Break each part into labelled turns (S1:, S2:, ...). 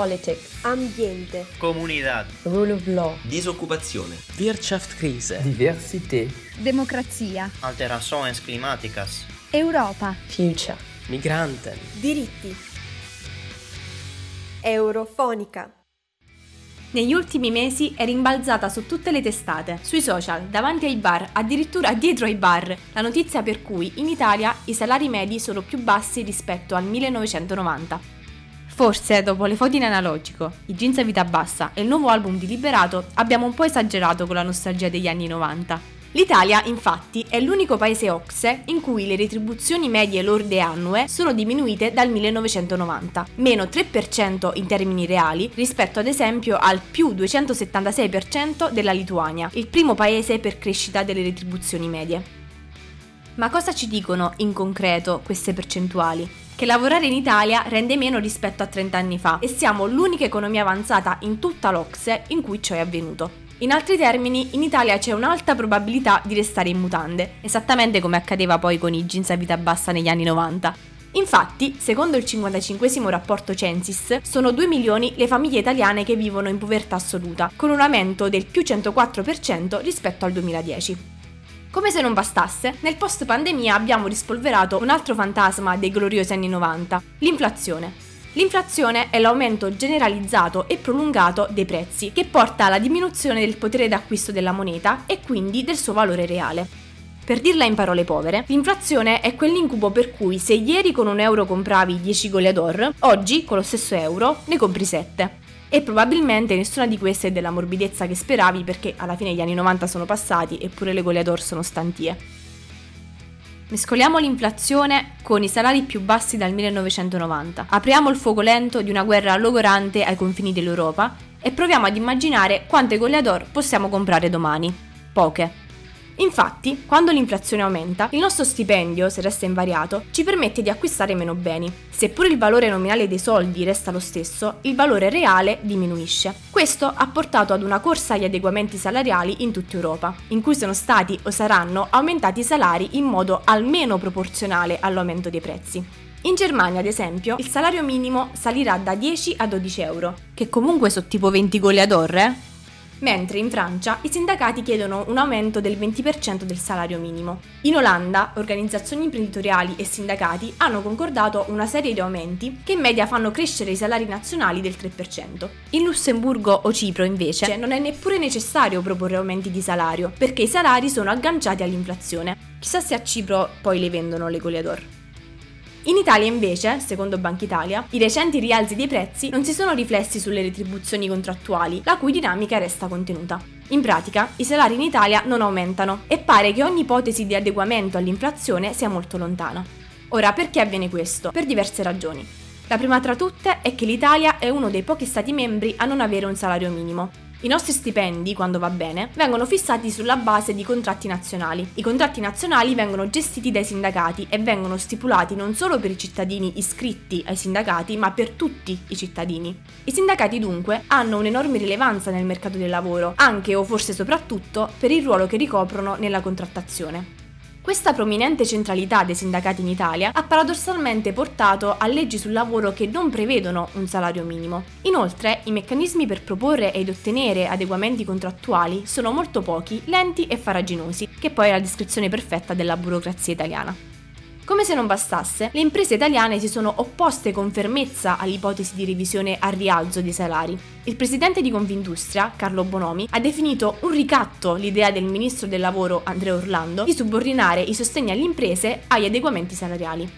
S1: Politics,
S2: ambiente,
S3: comunità,
S1: rule of law,
S4: disoccupazione,
S5: Wirtschaftskrise,
S6: diversità,
S7: democrazia,
S3: alterações climáticas,
S7: Europa,
S1: future,
S5: migranten,
S2: diritti. Eurofonica.
S8: Negli ultimi mesi è rimbalzata su tutte le testate, sui social, davanti ai bar, addirittura dietro ai bar, la notizia per cui in Italia i salari medi sono più bassi rispetto al 1990. Forse, dopo le foto in analogico, i jeans a vita bassa e il nuovo album di Liberato, abbiamo un po' esagerato con la nostalgia degli anni 90. L'Italia, infatti, è l'unico paese OXE in cui le retribuzioni medie lorde annue sono diminuite dal 1990, meno 3% in termini reali rispetto ad esempio al più 276% della Lituania, il primo paese per crescita delle retribuzioni medie. Ma cosa ci dicono in concreto queste percentuali? Che lavorare in Italia rende meno rispetto a 30 anni fa e siamo l'unica economia avanzata in tutta l'Ocse in cui ciò è avvenuto. In altri termini, in Italia c'è un'alta probabilità di restare in mutande, esattamente come accadeva poi con i jeans a vita bassa negli anni 90. Infatti, secondo il 55 rapporto Censis, sono 2 milioni le famiglie italiane che vivono in povertà assoluta, con un aumento del più 104% rispetto al 2010. Come se non bastasse, nel post pandemia abbiamo rispolverato un altro fantasma dei gloriosi anni 90, l'inflazione. L'inflazione è l'aumento generalizzato e prolungato dei prezzi, che porta alla diminuzione del potere d'acquisto della moneta e quindi del suo valore reale. Per dirla in parole povere, l'inflazione è quell'incubo per cui se ieri con un euro compravi 10 goleador, oggi con lo stesso euro ne compri 7. E probabilmente nessuna di queste è della morbidezza che speravi perché alla fine gli anni 90 sono passati eppure le goleador sono stantie. Mescoliamo l'inflazione con i salari più bassi dal 1990. Apriamo il fuoco lento di una guerra logorante ai confini dell'Europa e proviamo ad immaginare quante goleador possiamo comprare domani. Poche. Infatti, quando l'inflazione aumenta, il nostro stipendio, se resta invariato, ci permette di acquistare meno beni. Seppur il valore nominale dei soldi resta lo stesso, il valore reale diminuisce. Questo ha portato ad una corsa agli adeguamenti salariali in tutta Europa, in cui sono stati o saranno aumentati i salari in modo almeno proporzionale all'aumento dei prezzi. In Germania, ad esempio, il salario minimo salirà da 10 a 12 euro, che comunque sono tipo 20 goleador, eh? Mentre in Francia i sindacati chiedono un aumento del 20% del salario minimo. In Olanda, organizzazioni imprenditoriali e sindacati hanno concordato una serie di aumenti che in media fanno crescere i salari nazionali del 3%. In Lussemburgo o Cipro, invece, non è neppure necessario proporre aumenti di salario, perché i salari sono agganciati all'inflazione. Chissà se a Cipro poi le vendono le goleador. In Italia invece, secondo Banca Italia, i recenti rialzi dei prezzi non si sono riflessi sulle retribuzioni contrattuali, la cui dinamica resta contenuta. In pratica, i salari in Italia non aumentano e pare che ogni ipotesi di adeguamento all'inflazione sia molto lontana. Ora, perché avviene questo? Per diverse ragioni. La prima tra tutte è che l'Italia è uno dei pochi Stati membri a non avere un salario minimo. I nostri stipendi, quando va bene, vengono fissati sulla base di contratti nazionali. I contratti nazionali vengono gestiti dai sindacati e vengono stipulati non solo per i cittadini iscritti ai sindacati, ma per tutti i cittadini. I sindacati dunque hanno un'enorme rilevanza nel mercato del lavoro, anche o forse soprattutto per il ruolo che ricoprono nella contrattazione. Questa prominente centralità dei sindacati in Italia ha paradossalmente portato a leggi sul lavoro che non prevedono un salario minimo. Inoltre, i meccanismi per proporre ed ottenere adeguamenti contrattuali sono molto pochi, lenti e faraginosi, che poi è la descrizione perfetta della burocrazia italiana. Come se non bastasse, le imprese italiane si sono opposte con fermezza all'ipotesi di revisione a rialzo dei salari. Il presidente di Confindustria, Carlo Bonomi, ha definito un ricatto l'idea del ministro del lavoro Andrea Orlando di subordinare i sostegni alle imprese agli adeguamenti salariali.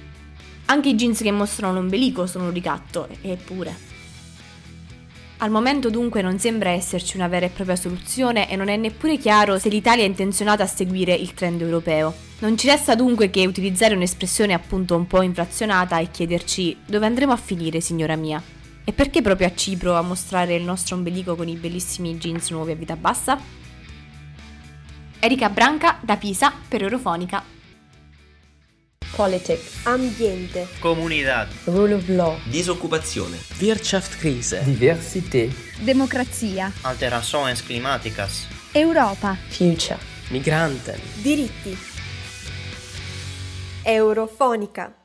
S8: Anche i jeans che mostrano l'ombelico sono un ricatto, eppure. Al momento dunque non sembra esserci una vera e propria soluzione e non è neppure chiaro se l'Italia è intenzionata a seguire il trend europeo. Non ci resta dunque che utilizzare un'espressione appunto un po' inflazionata e chiederci dove andremo a finire, signora mia. E perché proprio a Cipro a mostrare il nostro ombelico con i bellissimi jeans nuovi a vita bassa? Erika Branca da Pisa per Eurofonica.
S2: Politics, ambiente,
S3: comunità,
S1: rule of law,
S4: disoccupazione,
S5: Wirtschaftskrise,
S6: diversità,
S7: democrazia,
S3: alterações climáticas,
S7: Europa,
S1: future,
S5: migranten,
S2: diritti. Eurofonica.